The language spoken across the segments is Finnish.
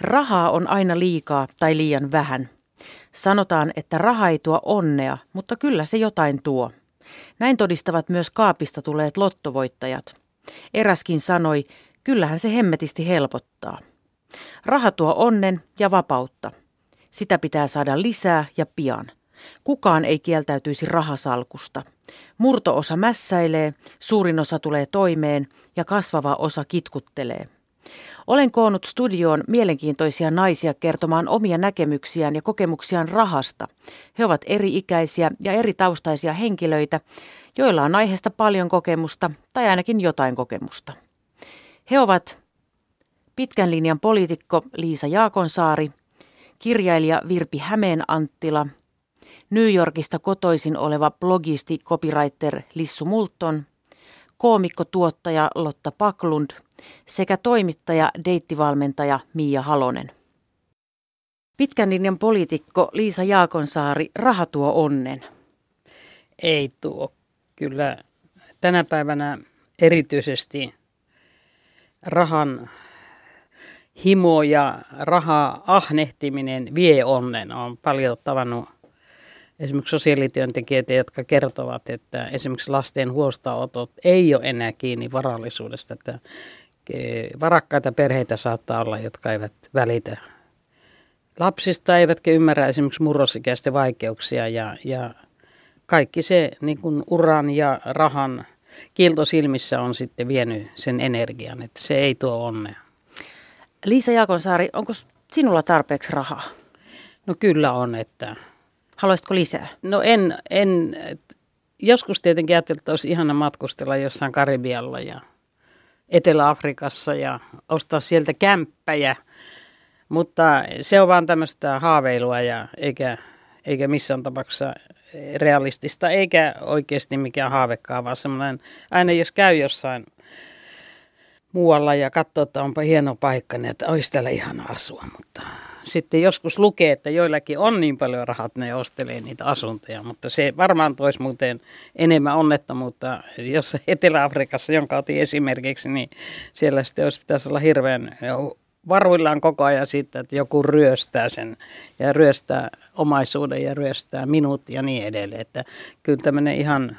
Rahaa on aina liikaa tai liian vähän. Sanotaan, että raha ei tuo onnea, mutta kyllä se jotain tuo. Näin todistavat myös kaapista tulleet lottovoittajat. Eräskin sanoi, kyllähän se hemmetisti helpottaa. Raha tuo onnen ja vapautta. Sitä pitää saada lisää ja pian. Kukaan ei kieltäytyisi rahasalkusta. Murtoosa mässäilee, suurin osa tulee toimeen ja kasvava osa kitkuttelee. Olen koonnut studioon mielenkiintoisia naisia kertomaan omia näkemyksiään ja kokemuksiaan rahasta. He ovat eri-ikäisiä ja eri taustaisia henkilöitä, joilla on aiheesta paljon kokemusta tai ainakin jotain kokemusta. He ovat pitkän linjan poliitikko Liisa Jaakonsaari, kirjailija Virpi Hämeen Anttila, New Yorkista kotoisin oleva blogisti copywriter Lissu Multon, koomikko-tuottaja Lotta Paklund sekä toimittaja, deittivalmentaja Miia Halonen. Pitkän linjan poliitikko Liisa Jaakonsaari, raha tuo onnen. Ei tuo. Kyllä tänä päivänä erityisesti rahan himo ja raha ahnehtiminen vie onnen. on paljon tavannut esimerkiksi sosiaalityöntekijöitä, jotka kertovat, että esimerkiksi lasten huostaanotot ei ole enää kiinni varallisuudesta. Että varakkaita perheitä saattaa olla, jotka eivät välitä lapsista, eivätkä ymmärrä esimerkiksi murrosikäisten vaikeuksia ja, ja kaikki se niin kuin uran ja rahan kiilto silmissä on sitten vienyt sen energian, että se ei tuo onnea. Liisa Jaakonsaari, onko sinulla tarpeeksi rahaa? No kyllä on, että... Haluaisitko lisää? No en, en joskus tietenkin ajattelin, että olisi ihana matkustella jossain Karibialla ja Etelä-Afrikassa ja ostaa sieltä kämppäjä, mutta se on vaan tämmöistä haaveilua ja eikä, eikä missään tapauksessa realistista eikä oikeasti mikään haavekaan, vaan semmoinen, aina jos käy jossain muualla ja katsoo, että onpa hieno paikka, niin että olisi täällä ihana asua, mutta sitten joskus lukee, että joillakin on niin paljon rahat, ne ostelee niitä asuntoja, mutta se varmaan toisi muuten enemmän onnettomuutta. Jos Etelä-Afrikassa, jonka otin esimerkiksi, niin siellä sitten olisi, pitäisi olla hirveän varuillaan koko ajan siitä, että joku ryöstää sen ja ryöstää omaisuuden ja ryöstää minut ja niin edelleen. Että kyllä tämmöinen ihan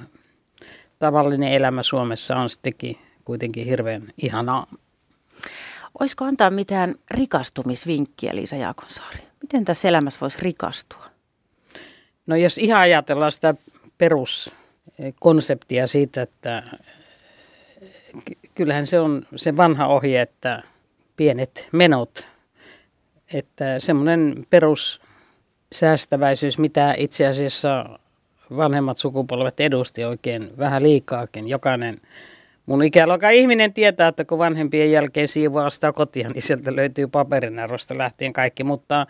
tavallinen elämä Suomessa on sittenkin kuitenkin hirveän ihanaa. Olisiko antaa mitään rikastumisvinkkiä, Liisa Jaakonsaari? Miten tässä elämässä voisi rikastua? No jos ihan ajatellaan sitä peruskonseptia siitä, että kyllähän se on se vanha ohje, että pienet menot, että semmoinen perussäästäväisyys, mitä itse asiassa vanhemmat sukupolvet edusti oikein vähän liikaakin. Jokainen Mun ikäluokan ihminen tietää, että kun vanhempien jälkeen siivoaa sitä kotia, niin sieltä löytyy paperinerosta lähtien kaikki, mutta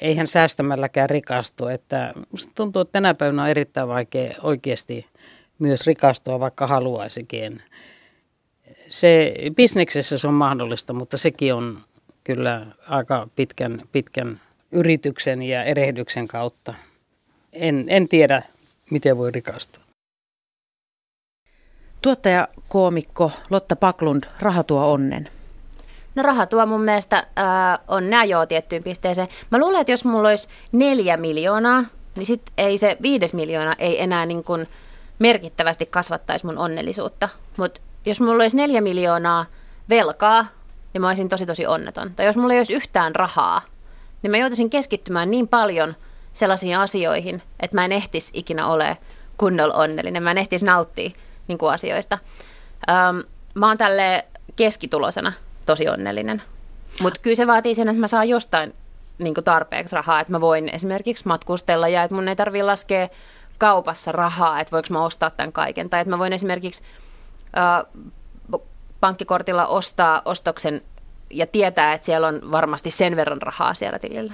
eihän säästämälläkään rikastu. Että musta tuntuu, että tänä päivänä on erittäin vaikea oikeasti myös rikastua, vaikka haluaisikin. Se, bisneksessä se on mahdollista, mutta sekin on kyllä aika pitkän, pitkän yrityksen ja erehdyksen kautta. En, en tiedä, miten voi rikastua. Tuottaja, koomikko Lotta Paklund, raha tuo onnen. No raha tuo mun mielestä äh, onnea joo tiettyyn pisteeseen. Mä luulen, että jos mulla olisi neljä miljoonaa, niin sit ei se viides miljoona ei enää niin kuin merkittävästi kasvattaisi mun onnellisuutta. Mutta jos mulla olisi neljä miljoonaa velkaa, niin mä olisin tosi tosi onneton. Tai jos mulla ei olisi yhtään rahaa, niin mä joutuisin keskittymään niin paljon sellaisiin asioihin, että mä en ehtisi ikinä ole kunnolla onnellinen. Mä en ehtisi nauttia niin kuin asioista. Ähm, mä oon tälle keskitulosena tosi onnellinen. Mutta kyllä se vaatii sen, että mä saan jostain niin kuin tarpeeksi rahaa, että mä voin esimerkiksi matkustella ja että mun ei tarvitse laskea kaupassa rahaa, että voiko mä ostaa tämän kaiken. Tai että mä voin esimerkiksi äh, pankkikortilla ostaa ostoksen ja tietää, että siellä on varmasti sen verran rahaa siellä tilillä.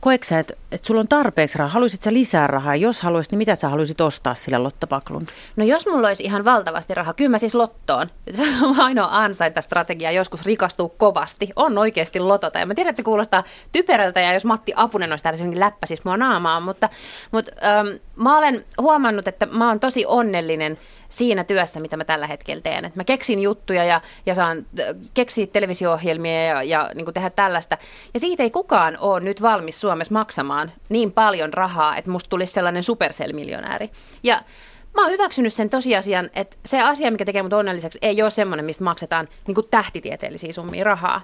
Koetko sä, että, että sulla on tarpeeksi rahaa? Haluaisit sä lisää rahaa? Jos haluaisit, niin mitä sä haluaisit ostaa sillä Lotta Paklund? No jos mulla olisi ihan valtavasti rahaa, kyllä mä siis lottoon. Se on ainoa ansaintastrategia joskus rikastuu kovasti. On oikeasti lotota. Ja mä tiedän, että se kuulostaa typerältä ja jos Matti Apunen olisi täällä läppäsis mua naamaan, mutta, mutta ähm, mä olen huomannut, että mä oon tosi onnellinen siinä työssä, mitä mä tällä hetkellä teen. Et mä keksin juttuja ja, ja saan keksiä televisio-ohjelmia ja, ja niin tehdä tällaista. Ja siitä ei kukaan ole nyt valmis Suomessa maksamaan niin paljon rahaa, että musta tulisi sellainen supercell-miljonääri. Ja mä oon hyväksynyt sen tosiasian, että se asia, mikä tekee mut onnelliseksi, ei ole semmoinen, mistä maksetaan niin tähtitieteellisiä summia rahaa.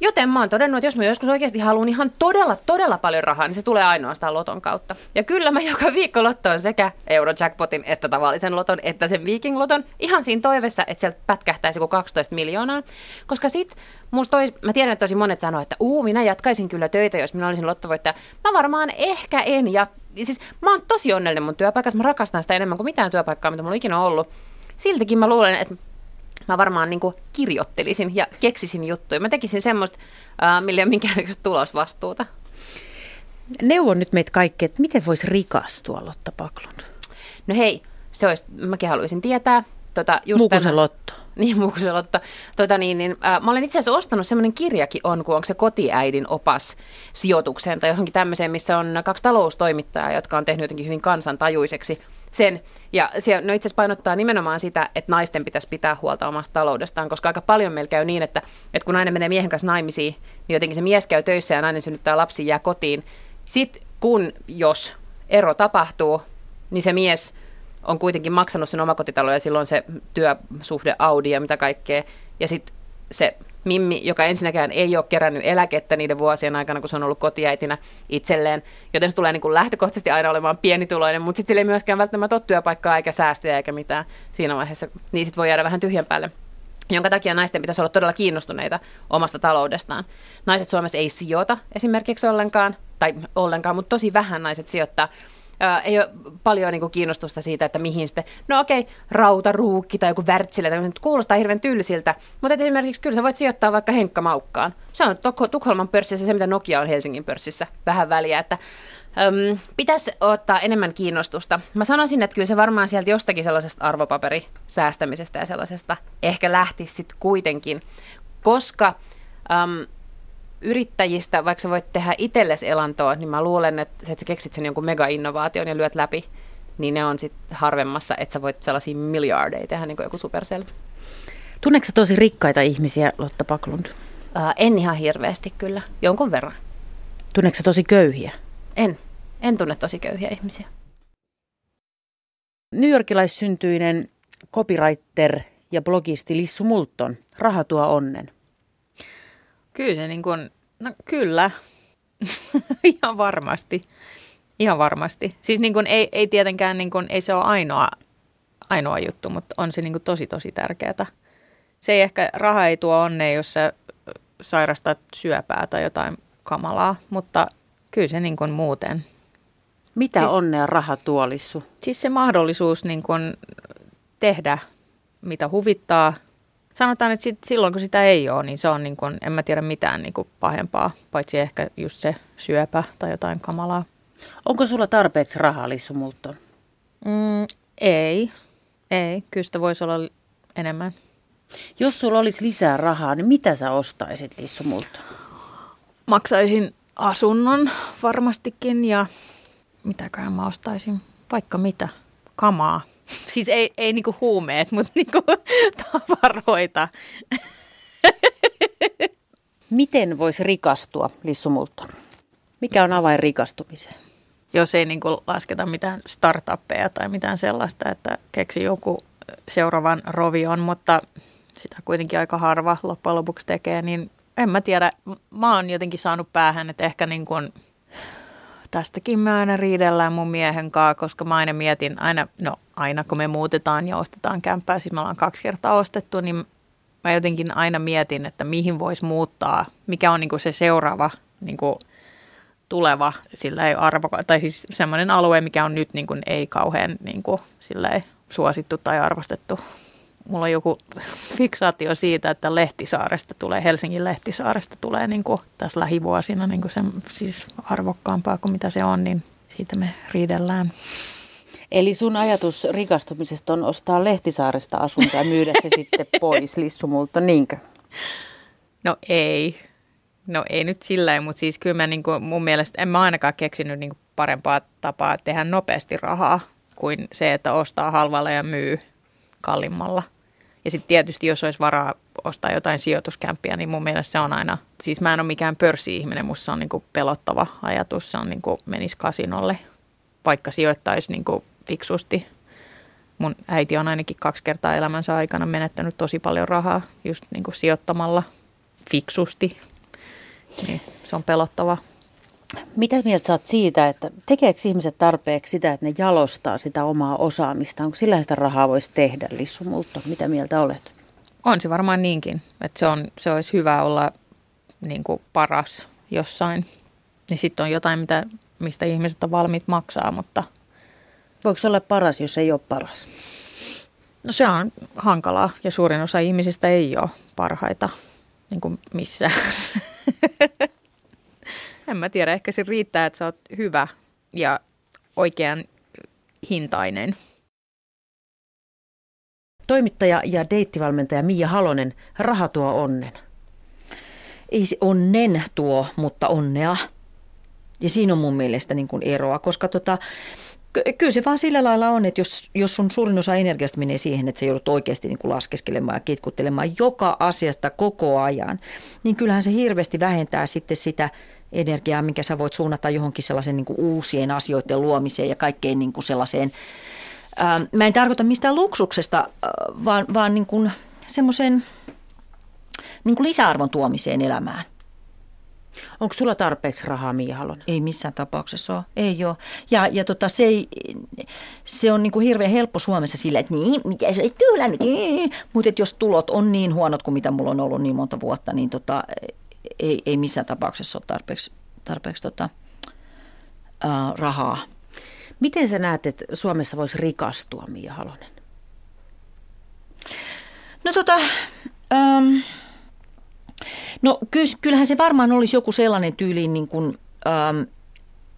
Joten mä oon todennut, että jos mä joskus oikeasti haluan ihan todella, todella paljon rahaa, niin se tulee ainoastaan loton kautta. Ja kyllä mä joka viikko lottoon sekä Eurojackpotin, että tavallisen loton, että sen Viking loton. Ihan siinä toivessa, että sieltä pätkähtäisi joku 12 miljoonaa. Koska sit musta toi, mä tiedän, että tosi monet sanoo, että uu, minä jatkaisin kyllä töitä, jos minä olisin lottovoittaja. Mä varmaan ehkä en. Ja, siis mä oon tosi onnellinen mun työpaikassa. Mä rakastan sitä enemmän kuin mitään työpaikkaa, mitä mulla on ikinä ollut. Siltikin mä luulen, että mä varmaan niin kirjoittelisin ja keksisin juttuja. Mä tekisin semmoista, millä ei ole minkäännäköistä tulosvastuuta. Neuvon nyt meitä kaikki, että miten voisi rikastua Lotta Paklund? No hei, se olisi, mäkin haluaisin tietää. Tota, just Muukusen tänä, lotto. Niin, Muukusen lotto. Tota, niin, niin, äh, mä olen itse asiassa ostanut semmoinen kirjakin on, kun onko se kotiäidin opas sijoitukseen tai johonkin tämmöiseen, missä on kaksi taloustoimittajaa, jotka on tehnyt jotenkin hyvin kansantajuiseksi sen. Ja se no itse asiassa painottaa nimenomaan sitä, että naisten pitäisi pitää huolta omasta taloudestaan, koska aika paljon meillä käy niin, että, että kun nainen menee miehen kanssa naimisiin, niin jotenkin se mies käy töissä ja nainen synnyttää lapsi jää kotiin. Sitten kun, jos ero tapahtuu, niin se mies on kuitenkin maksanut sen omakotitalon ja silloin se työsuhde Audi ja mitä kaikkea. Ja sitten se Mimmi, joka ensinnäkään ei ole kerännyt eläkettä niiden vuosien aikana, kun se on ollut kotiäitinä itselleen, joten se tulee niin kuin lähtökohtaisesti aina olemaan pienituloinen, mutta sitten sillä ei myöskään välttämättä ole työpaikkaa eikä säästöjä eikä mitään siinä vaiheessa, niin sitten voi jäädä vähän tyhjän päälle jonka takia naisten pitäisi olla todella kiinnostuneita omasta taloudestaan. Naiset Suomessa ei sijoita esimerkiksi ollenkaan, tai ollenkaan, mutta tosi vähän naiset sijoittaa ää, ei ole paljon niin kuin, kiinnostusta siitä, että mihin sitten, no okei, okay, rautaruukki tai joku värtsilä, tai kuulostaa hirveän tylsiltä, mutta esimerkiksi kyllä sä voit sijoittaa vaikka Henkka Maukkaan. Se on Tukholman pörssissä se, mitä Nokia on Helsingin pörssissä, vähän väliä, että Öm, pitäisi ottaa enemmän kiinnostusta. Mä sanoisin, että kyllä se varmaan sieltä jostakin sellaisesta arvopaperisäästämisestä ja sellaisesta ehkä lähtisi sitten kuitenkin, koska öm, yrittäjistä, vaikka sä voit tehdä itsellesi elantoa, niin mä luulen, että, että sä keksit sen jonkun mega-innovaation ja lyöt läpi, niin ne on sitten harvemmassa, että sä voit sellaisia miljardeja tehdä niin kuin joku Supercell. Tunneeko tosi rikkaita ihmisiä, Lotta Paklund? Uh, en ihan hirveästi kyllä, jonkun verran. Tunneeko tosi köyhiä? En. En tunne tosi köyhiä ihmisiä. Yorkilaissyntyinen copywriter ja blogisti Lissu Multon. Raha tuo onnen. Kyllä se niin kuin, no kyllä, ihan varmasti. Ihan varmasti. Siis niin kuin ei, ei tietenkään, niin kuin, ei se ole ainoa, ainoa juttu, mutta on se niin kuin tosi tosi tärkeää. Se ei ehkä, raha ei tuo onnea, jos sä sairastat syöpää tai jotain kamalaa, mutta kyllä se niin kuin muuten. Mitä siis, onnea raha tuolissu? Siis se mahdollisuus niin kuin tehdä, mitä huvittaa – sanotaan, että sit, silloin kun sitä ei ole, niin se on niin kuin, en mä tiedä mitään niin kuin pahempaa, paitsi ehkä just se syöpä tai jotain kamalaa. Onko sulla tarpeeksi rahaa, Lissu Multon? Mm, ei, ei. Kyllä sitä voisi olla enemmän. Jos sulla olisi lisää rahaa, niin mitä sä ostaisit, Lissu Multon? Maksaisin asunnon varmastikin ja mitäköhän mä ostaisin? Vaikka mitä. Kamaa. Siis ei, ei niinku huumeet, mutta niinku tavaroita. Miten voisi rikastua, Lissu Multon? Mikä on avain rikastumiseen? Jos ei niinku lasketa mitään startuppeja tai mitään sellaista, että keksi joku seuraavan rovion, mutta sitä kuitenkin aika harva loppujen lopuksi tekee, niin en mä tiedä. Mä oon jotenkin saanut päähän, että ehkä niin kuin tästäkin me aina riidellään mun miehen kanssa, koska mä aina mietin, aina, no aina kun me muutetaan ja ostetaan kämppää, siis me ollaan kaksi kertaa ostettu, niin mä jotenkin aina mietin, että mihin voisi muuttaa, mikä on niin kuin se seuraava niin kuin tuleva sillä ei arvo, tai siis semmoinen alue, mikä on nyt niin kuin ei kauhean niin kuin, ei suosittu tai arvostettu. Mulla on joku fiksaatio siitä, että Lehtisaaresta tulee, Helsingin Lehtisaaresta tulee niin kuin tässä lähivuosina niin kuin se, siis arvokkaampaa kuin mitä se on, niin siitä me riidellään. Eli sun ajatus rikastumisesta on ostaa Lehtisaaresta asuntoa ja myydä se sitten pois lissumulta, niinkö? No ei. No ei nyt sillä mutta siis kyllä mä niin kuin, mun mielestä, en mä ainakaan keksinyt niin kuin parempaa tapaa tehdä nopeasti rahaa kuin se, että ostaa halvalla ja myy kallimmalla. Ja sitten tietysti, jos olisi varaa ostaa jotain sijoituskämppiä, niin mun mielestä se on aina, siis mä en ole mikään pörssi-ihminen, musta se on niin pelottava ajatus, se on niin menisi kasinolle, vaikka sijoittaisi niin fiksusti. Mun äiti on ainakin kaksi kertaa elämänsä aikana menettänyt tosi paljon rahaa just niin sijoittamalla fiksusti. Niin, se on pelottava. Mitä mieltä saat siitä, että tekeekö ihmiset tarpeeksi sitä, että ne jalostaa sitä omaa osaamista? Onko sillä sitä rahaa voisi tehdä, Lissu Multo? Mitä mieltä olet? On se varmaan niinkin, että se, on, se olisi hyvä olla niin kuin paras jossain. Niin sitten on jotain, mitä, mistä ihmiset on valmiit maksaa, mutta... Voiko se olla paras, jos ei ole paras? No se on hankalaa ja suurin osa ihmisistä ei ole parhaita niin kuin missään. en mä tiedä, ehkä se riittää, että sä oot hyvä ja oikean hintainen. Toimittaja ja deittivalmentaja Mia Halonen, raha tuo onnen. Ei se onnen tuo, mutta onnea. Ja siinä on mun mielestä niin kuin eroa, koska tota, kyllä se vaan sillä lailla on, että jos, jos sun suurin osa energiasta menee siihen, että sä joudut oikeasti niin kuin laskeskelemaan ja kitkuttelemaan joka asiasta koko ajan, niin kyllähän se hirveästi vähentää sitten sitä energiaa, minkä sä voit suunnata johonkin sellaisen niin kuin uusien asioiden luomiseen ja kaikkeen niin kuin sellaiseen. Ää, mä en tarkoita mistään luksuksesta, vaan, vaan niin kuin semmoisen niin kuin lisäarvon tuomiseen elämään. Onko sulla tarpeeksi rahaa, Mia Halonen? Ei missään tapauksessa ole. Ei ole. Ja, ja tota, se, ei, se on niin kuin hirveän helppo Suomessa sillä, että niin, mitä se olet nyt? Niin. Mutta jos tulot on niin huonot kuin mitä mulla on ollut niin monta vuotta, niin tota, ei, ei missään tapauksessa ole tarpeeksi, tarpeeksi tota, ää, rahaa. Miten sä näet, että Suomessa voisi rikastua, Mia Halonen? No tota, ähm, no kyllähän se varmaan olisi joku sellainen tyyli niin kuin, ähm,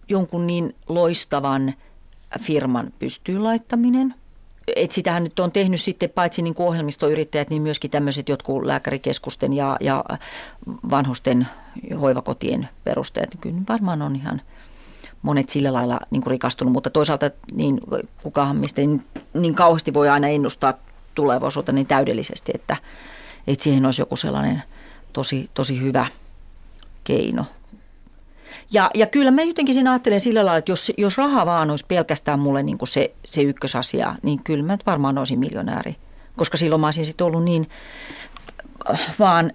jonkun niin loistavan firman pystyyn laittaminen – et sitähän nyt on tehnyt sitten paitsi niin kuin ohjelmistoyrittäjät, niin myöskin tämmöiset jotkut lääkärikeskusten ja, ja vanhusten hoivakotien perusteet. Kyllä varmaan on ihan monet sillä lailla niin kuin rikastunut, mutta toisaalta niin kukaan mistä niin, niin kauheasti voi aina ennustaa tulevaisuutta niin täydellisesti, että, että siihen olisi joku sellainen tosi, tosi hyvä keino ja, ja kyllä mä jotenkin siinä ajattelen sillä lailla, että jos, jos raha vaan olisi pelkästään mulle niin kuin se, se ykkösasia, niin kyllä mä varmaan olisin miljonääri. Koska silloin mä olisin sitten ollut niin, vaan,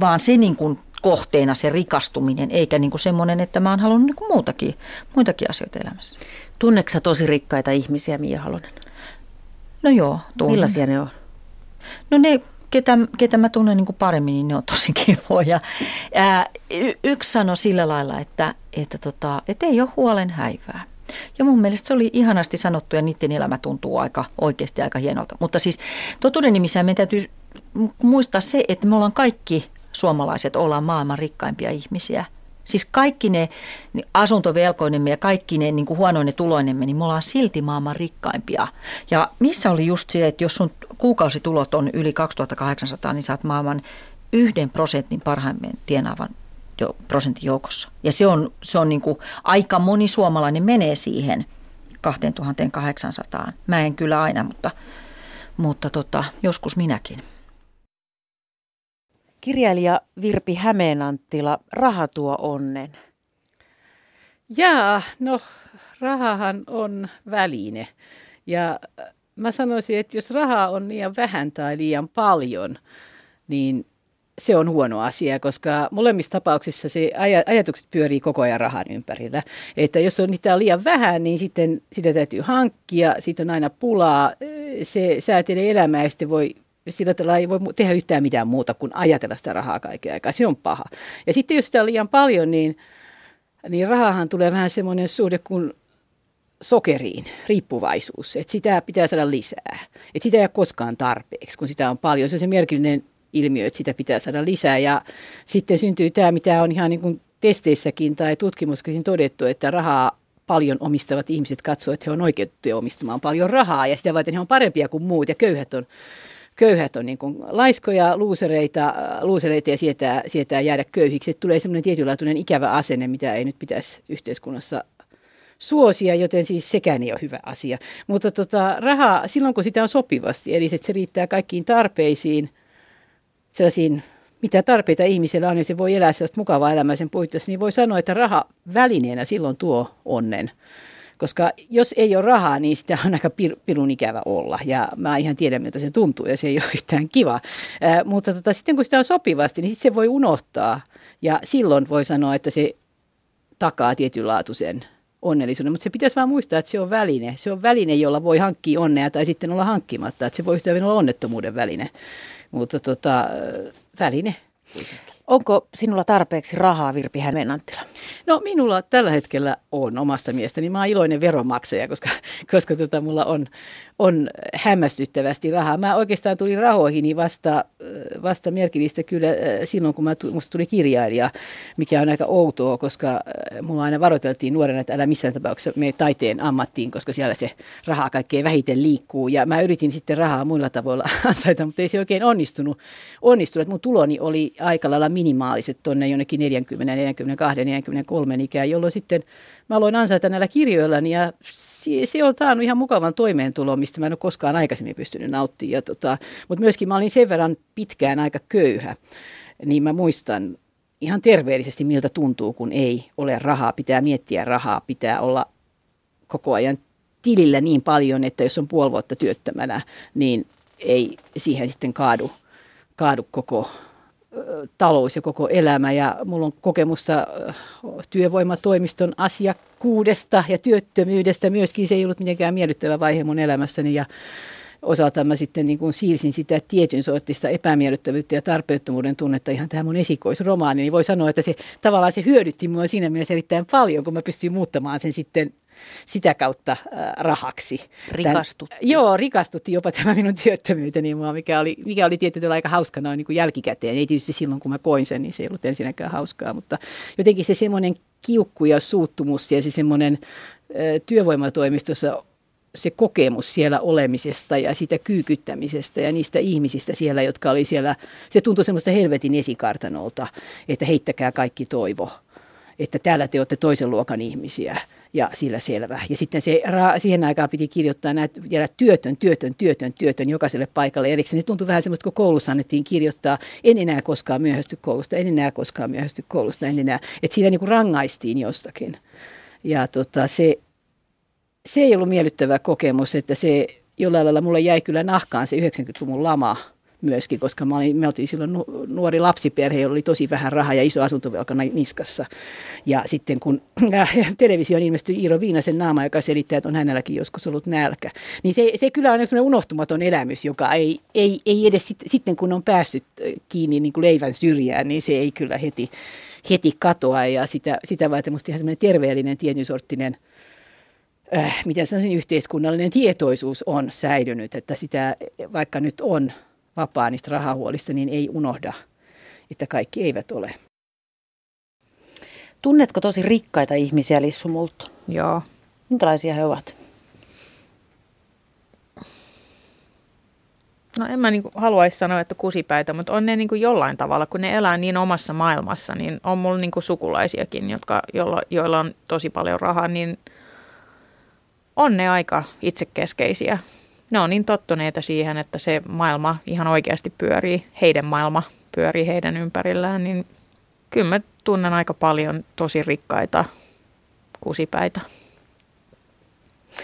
vaan se niin kuin kohteena se rikastuminen, eikä niin kuin semmoinen, että mä oon halunnut niin kuin muutakin, muitakin asioita elämässä. Tunneeko tosi rikkaita ihmisiä, Mia Halonen? No joo, tunnen. Millaisia ne on? No ne ketä, ketä mä tunnen niin kuin paremmin, niin ne on tosi kivoja. Ää, y- yksi sanoi sillä lailla, että, että, tota, että ei ole huolen häivää. Ja mun mielestä se oli ihanasti sanottu ja niiden elämä tuntuu aika oikeasti aika hienolta. Mutta siis totuuden nimissä meidän täytyy muistaa se, että me ollaan kaikki suomalaiset, ollaan maailman rikkaimpia ihmisiä. Siis kaikki ne asuntovelkoinemme ja kaikki ne niin kuin huonoine tuloinemme, niin me ollaan silti maailman rikkaimpia. Ja missä oli just se, että jos sun kuukausitulot on yli 2800, niin saat maailman yhden prosentin parhaimmin tienaavan jo, prosentin joukossa. Ja se on, se on niin kuin, aika moni suomalainen menee siihen 2800. Mä en kyllä aina, mutta, mutta tota, joskus minäkin. Kirjailija Virpi Hämeenanttila, raha tuo onnen. Jaa, no rahahan on väline. Ja äh, mä sanoisin, että jos rahaa on liian vähän tai liian paljon, niin se on huono asia, koska molemmissa tapauksissa se aj- ajatukset pyörii koko ajan rahan ympärillä. Että jos on niitä liian vähän, niin sitten sitä täytyy hankkia, siitä on aina pulaa, se säätelee elämää ja sitten voi sillä tavalla ei voi tehdä yhtään mitään muuta kuin ajatella sitä rahaa kaiken aikaa. Se on paha. Ja sitten jos sitä on liian paljon, niin, niin rahahan tulee vähän semmoinen suhde kuin sokeriin, riippuvaisuus. Että sitä pitää saada lisää. Että sitä ei ole koskaan tarpeeksi, kun sitä on paljon. Se on se merkillinen ilmiö, että sitä pitää saada lisää. Ja sitten syntyy tämä, mitä on ihan niin kuin testeissäkin tai tutkimuskin todettu, että rahaa paljon omistavat ihmiset katsoo, että he on oikeutettuja omistamaan paljon rahaa ja sitä varten he on parempia kuin muut ja köyhät on köyhät on niin kuin laiskoja, luusereita, luusereita ja sietää, sietää jäädä köyhiksi. Että tulee semmoinen tietynlaatuinen ikävä asenne, mitä ei nyt pitäisi yhteiskunnassa suosia, joten siis sekään ei ole hyvä asia. Mutta tota, rahaa silloin, kun sitä on sopivasti, eli se riittää kaikkiin tarpeisiin, sellaisiin mitä tarpeita ihmisellä on, ja se voi elää sellaista mukavaa elämää sen puitteissa, niin voi sanoa, että raha välineenä silloin tuo onnen. Koska jos ei ole rahaa, niin sitä on aika pir- pirun ikävä olla. Ja mä ihan tiedän, miltä se tuntuu ja se ei ole yhtään kiva. Ää, mutta tota, sitten kun sitä on sopivasti, niin sitten se voi unohtaa. Ja silloin voi sanoa, että se takaa tietynlaatuisen onnellisuuden. Mutta se pitäisi vaan muistaa, että se on väline. Se on väline, jolla voi hankkia onnea tai sitten olla hankkimatta. Että se voi yhtä olla onnettomuuden väline. Mutta tota, väline. Onko sinulla tarpeeksi rahaa, Virpi Hämeenanttila? No minulla tällä hetkellä on omasta mielestäni. Mä oon iloinen veronmaksaja, koska, koska tota, mulla on, on hämmästyttävästi rahaa. Mä oikeastaan tulin rahoihini vasta, vasta merkillistä kyllä silloin, kun mä, musta tuli kirjailija, mikä on aika outoa, koska mulla aina varoiteltiin nuorena, että älä missään tapauksessa mene taiteen ammattiin, koska siellä se rahaa kaikkein vähiten liikkuu. Ja mä yritin sitten rahaa muilla tavoilla ansaita, mutta ei se oikein onnistunut. onnistunut. Mun tuloni oli aika lailla minimaaliset tuonne jonnekin 40, 42, 43 ikään, jolloin sitten mä aloin ansaita näillä kirjoillani ja se on taannut ihan mukavan toimeentulon, mistä mä en ole koskaan aikaisemmin pystynyt nauttimaan. Tota, mutta myöskin mä olin sen verran pitkään aika köyhä, niin mä muistan ihan terveellisesti, miltä tuntuu, kun ei ole rahaa. Pitää miettiä rahaa, pitää olla koko ajan tilillä niin paljon, että jos on puoli vuotta työttömänä, niin ei siihen sitten kaadu, kaadu koko talous ja koko elämä ja mulla on kokemusta työvoimatoimiston asiakkuudesta ja työttömyydestä myöskin. Se ei ollut mitenkään miellyttävä vaihe mun elämässäni ja osalta mä sitten niin kuin siirsin sitä tietyn sortista epämiellyttävyyttä ja tarpeettomuuden tunnetta ihan tähän mun esikoisromaaniin. Niin voi sanoa, että se tavallaan se hyödytti mua siinä mielessä erittäin paljon, kun mä pystyin muuttamaan sen sitten sitä kautta äh, rahaksi. Rikastutti. Tän, joo, rikastutti jopa tämä minun työttömyyteni mua, mikä oli, mikä oli tietysti aika hauska noin niin kuin jälkikäteen. Ei tietysti silloin, kun mä koin sen, niin se ei ollut ensinnäkään hauskaa, mutta jotenkin se semmoinen kiukku ja suuttumus ja se semmoinen äh, työvoimatoimistossa se kokemus siellä olemisesta ja sitä kyykyttämisestä ja niistä ihmisistä siellä, jotka oli siellä, se tuntui semmoista helvetin esikartanolta, että heittäkää kaikki toivo, että täällä te olette toisen luokan ihmisiä ja sillä selvä. Ja sitten se, siihen aikaan piti kirjoittaa näitä työtön, työtön, työtön, työtön jokaiselle paikalle. Eli se tuntui vähän semmoista, kun koulussa annettiin kirjoittaa, en enää koskaan myöhästy koulusta, en enää koskaan myöhästy koulusta, en enää. Että siinä niin rangaistiin jostakin. Ja tota, se, se ei ollut miellyttävä kokemus, että se jollain lailla mulle jäi kyllä nahkaan se 90-luvun lama myöskin, koska mä olin, me oltiin silloin nuori lapsiperhe, jolla oli tosi vähän rahaa ja iso asuntovelka niskassa. Ja sitten kun televisioon ilmestyi Iiro Viinasen naama, joka selittää, että on hänelläkin joskus ollut nälkä, niin se, se kyllä on sellainen unohtumaton elämys, joka ei, ei, ei edes sit, sitten kun on päässyt kiinni niin kuin leivän syrjään, niin se ei kyllä heti, heti katoa. Ja sitä, sitä varten musta ihan semmoinen terveellinen tietyn sorttinen – äh, miten sanoisin, yhteiskunnallinen tietoisuus on säilynyt, että sitä vaikka nyt on vapaa niistä rahahuolista, niin ei unohda, että kaikki eivät ole. Tunnetko tosi rikkaita ihmisiä, Lissu Multto? Joo. Minkälaisia he ovat? No en mä niin haluaisi sanoa, että kusipäitä, mutta on ne niin kuin jollain tavalla, kun ne elää niin omassa maailmassa, niin on mulla niin kuin sukulaisiakin, jotka, joilla, joilla on tosi paljon rahaa, niin – on ne aika itsekeskeisiä. Ne on niin tottuneita siihen, että se maailma ihan oikeasti pyörii, heidän maailma pyörii heidän ympärillään, niin kyllä mä tunnen aika paljon tosi rikkaita kusipäitä.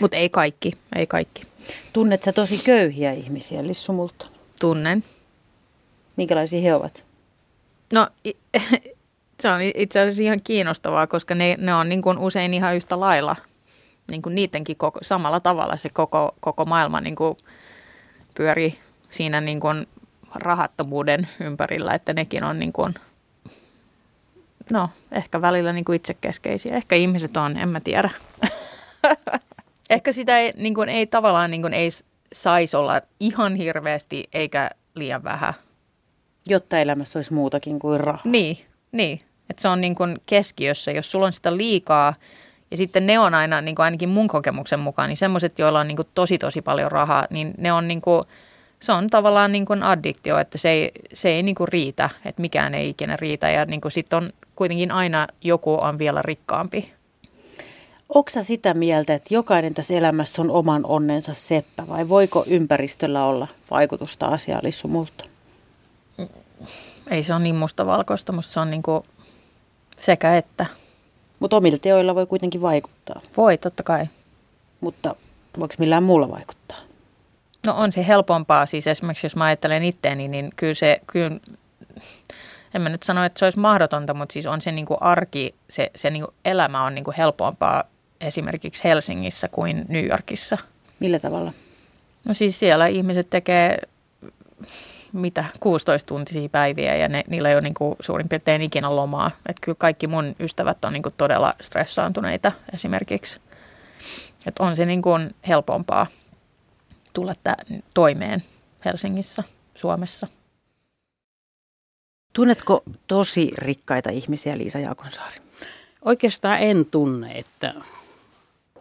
Mutta ei kaikki, ei kaikki. Tunnet sä tosi köyhiä ihmisiä, Lissu Multa? Tunnen. Minkälaisia he ovat? No se on itse asiassa ihan kiinnostavaa, koska ne, ne on niin kuin usein ihan yhtä lailla – niin kuin niidenkin koko, samalla tavalla se koko, koko maailma niin kuin pyöri siinä niin kuin rahattomuuden ympärillä, että nekin on niin kuin, no ehkä välillä niin kuin itsekeskeisiä. Ehkä ihmiset on, en mä tiedä. ehkä sitä ei, niin kuin, ei tavallaan niin kuin, ei saisi olla ihan hirveästi eikä liian vähän. Jotta elämässä olisi muutakin kuin rahaa. Niin, niin. Että se on niin kuin keskiössä. Jos sulla on sitä liikaa, ja sitten ne on aina, niin kuin ainakin mun kokemuksen mukaan, niin semmoiset, joilla on niin kuin tosi tosi paljon rahaa, niin ne on niin kuin, se on tavallaan niin kuin addiktio, että se ei, se ei niin kuin riitä, että mikään ei ikinä riitä. Ja niin kuin sitten on kuitenkin aina joku on vielä rikkaampi. Onko sitä mieltä, että jokainen tässä elämässä on oman onnensa seppä vai voiko ympäristöllä olla vaikutusta asiaan Lissu Multa? Ei se ole niin mustavalkoista, mutta se on niin kuin sekä että. Mutta omilla teoilla voi kuitenkin vaikuttaa. Voi, totta kai. Mutta voiko millään muulla vaikuttaa? No on se helpompaa, siis esimerkiksi jos mä ajattelen itteeni, niin kyllä se, kyllä, en mä nyt sano, että se olisi mahdotonta, mutta siis on se niin kuin arki, se, se niin kuin elämä on niin kuin helpompaa esimerkiksi Helsingissä kuin New Yorkissa. Millä tavalla? No siis siellä ihmiset tekee mitä 16-tuntisia päiviä ja ne, niillä ei ole niin kuin suurin piirtein ikinä lomaa. Että kyllä kaikki mun ystävät on niin kuin todella stressaantuneita esimerkiksi. Että on se niin kuin helpompaa tulla t- toimeen Helsingissä, Suomessa. Tunnetko tosi rikkaita ihmisiä, Liisa Jaakonsaari? Oikeastaan en tunne, että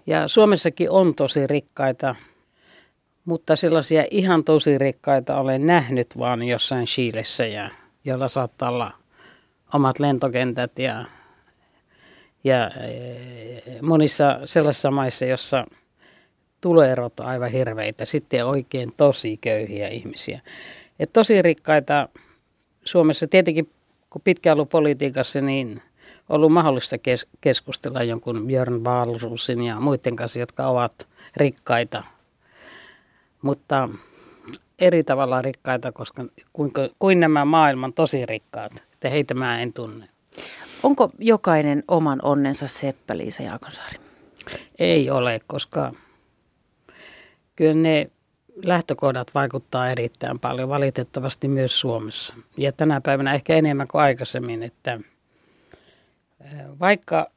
ja Suomessakin on tosi rikkaita, mutta sellaisia ihan tosi rikkaita olen nähnyt vaan jossain Chiilessä, ja, jolla saattaa olla omat lentokentät ja, ja monissa sellaisissa maissa, jossa tuloerot on aivan hirveitä, sitten oikein tosi köyhiä ihmisiä. Et tosi rikkaita Suomessa tietenkin, kun pitkään ollut politiikassa, niin ollut mahdollista kes- keskustella jonkun Björn Wahlroosin ja muiden kanssa, jotka ovat rikkaita. Mutta eri tavalla rikkaita, koska kuin, kuin nämä maailman tosi rikkaat, että heitä mä en tunne. Onko jokainen oman onnensa Seppä Liisa Jaakonsaari? Ei ole, koska kyllä ne lähtökohdat vaikuttaa erittäin paljon, valitettavasti myös Suomessa. Ja tänä päivänä ehkä enemmän kuin aikaisemmin, että vaikka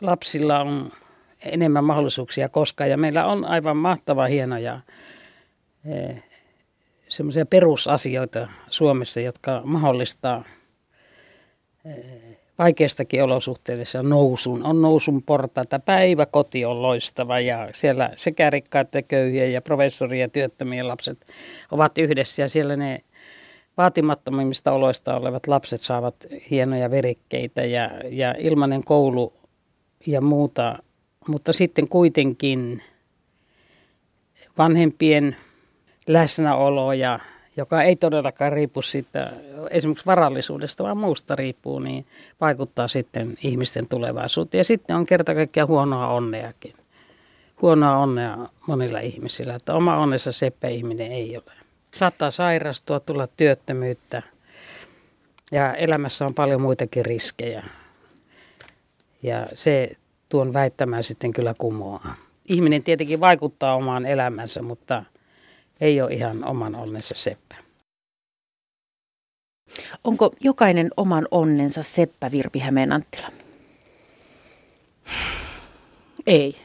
lapsilla on enemmän mahdollisuuksia koskaan, ja meillä on aivan mahtava hienoja semmoisia perusasioita Suomessa, jotka mahdollistaa vaikeistakin olosuhteissa nousun. On nousun portaita, päiväkoti on loistava ja siellä sekä rikkaat että köyhiä ja professoria ja työttömiä lapset ovat yhdessä ja siellä ne vaatimattomimmista oloista olevat lapset saavat hienoja verikkeitä ja, ja ilmainen koulu ja muuta, mutta sitten kuitenkin vanhempien läsnäolo ja joka ei todellakaan riipu siitä esimerkiksi varallisuudesta, vaan muusta riippuu, niin vaikuttaa sitten ihmisten tulevaisuuteen. Ja sitten on kerta kaikkiaan huonoa onneakin. Huonoa onnea monilla ihmisillä, että oma onnessa seppä ihminen ei ole. Saattaa sairastua, tulla työttömyyttä ja elämässä on paljon muitakin riskejä. Ja se tuon väittämään sitten kyllä kumoaa. Ihminen tietenkin vaikuttaa omaan elämänsä, mutta – ei ole ihan oman onnensa seppä. Onko jokainen oman onnensa seppä Virpi Hämeen Anttila? Ei.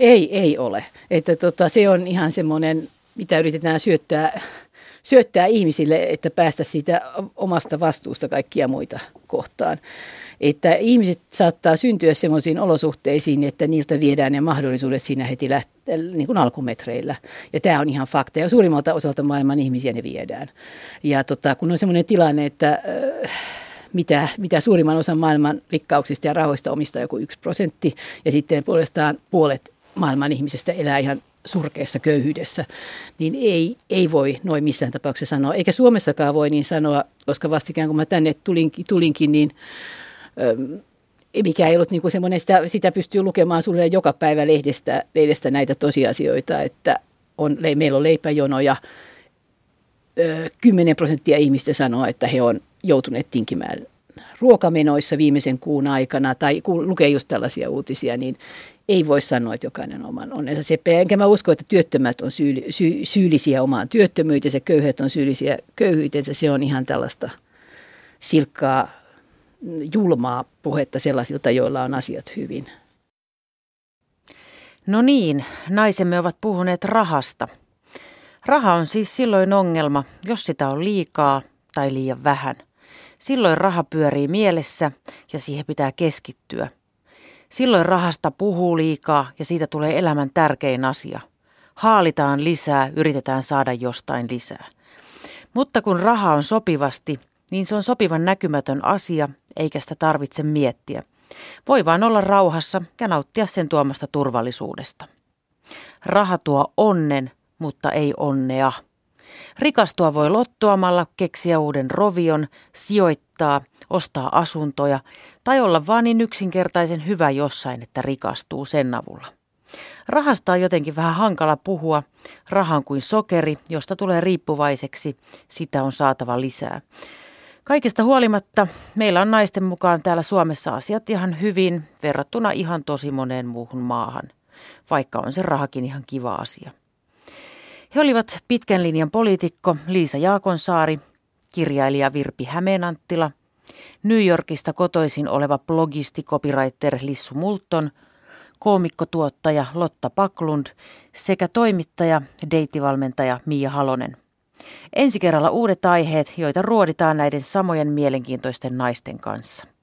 Ei, ei ole. Että tota, se on ihan semmoinen, mitä yritetään syöttää, syöttää ihmisille, että päästä siitä omasta vastuusta kaikkia muita kohtaan että ihmiset saattaa syntyä sellaisiin olosuhteisiin, että niiltä viedään ne mahdollisuudet siinä heti läht- niin kuin alkumetreillä. Ja tämä on ihan fakta. Ja suurimmalta osalta maailman ihmisiä ne viedään. Ja tota, kun on sellainen tilanne, että äh, mitä, mitä suurimman osan maailman rikkauksista ja rahoista omistaa joku yksi prosentti, ja sitten puolestaan puolet maailman ihmisestä elää ihan surkeassa köyhyydessä, niin ei, ei voi noin missään tapauksessa sanoa. Eikä Suomessakaan voi niin sanoa, koska vastikään kun mä tänne tulinkin, tulinkin niin mikä ei ollut niin kuin semmoinen, sitä, sitä pystyy lukemaan sulle joka päivä lehdestä, lehdestä näitä tosiasioita, että on, meillä on leipäjonoja. 10 prosenttia ihmistä sanoo, että he on joutuneet tinkimään ruokamenoissa viimeisen kuun aikana, tai kun lukee just tällaisia uutisia, niin ei voi sanoa, että jokainen oman onnensa seppä. Enkä mä usko, että työttömät on syyli, sy, syyllisiä omaan työttömyytensä, köyhät on syyllisiä köyhyytensä. Se on ihan tällaista silkkaa julmaa puhetta sellaisilta, joilla on asiat hyvin. No niin, naisemme ovat puhuneet rahasta. Raha on siis silloin ongelma, jos sitä on liikaa tai liian vähän. Silloin raha pyörii mielessä ja siihen pitää keskittyä. Silloin rahasta puhuu liikaa ja siitä tulee elämän tärkein asia. Haalitaan lisää, yritetään saada jostain lisää. Mutta kun raha on sopivasti, niin se on sopivan näkymätön asia, eikä sitä tarvitse miettiä. Voi vain olla rauhassa ja nauttia sen tuomasta turvallisuudesta. Raha tuo onnen, mutta ei onnea. Rikastua voi lottoamalla, keksiä uuden rovion, sijoittaa, ostaa asuntoja tai olla vaan niin yksinkertaisen hyvä jossain, että rikastuu sen avulla. Rahasta on jotenkin vähän hankala puhua. Rahan kuin sokeri, josta tulee riippuvaiseksi, sitä on saatava lisää. Kaikesta huolimatta meillä on naisten mukaan täällä Suomessa asiat ihan hyvin verrattuna ihan tosi moneen muuhun maahan, vaikka on se rahakin ihan kiva asia. He olivat pitkän linjan poliitikko Liisa Jaakonsaari, kirjailija Virpi Hämeenanttila, New Yorkista kotoisin oleva blogisti copywriter Lissu Multon, koomikkotuottaja Lotta Paklund sekä toimittaja, deittivalmentaja Mia Halonen. Ensi kerralla uudet aiheet, joita ruoditaan näiden samojen mielenkiintoisten naisten kanssa.